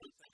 doing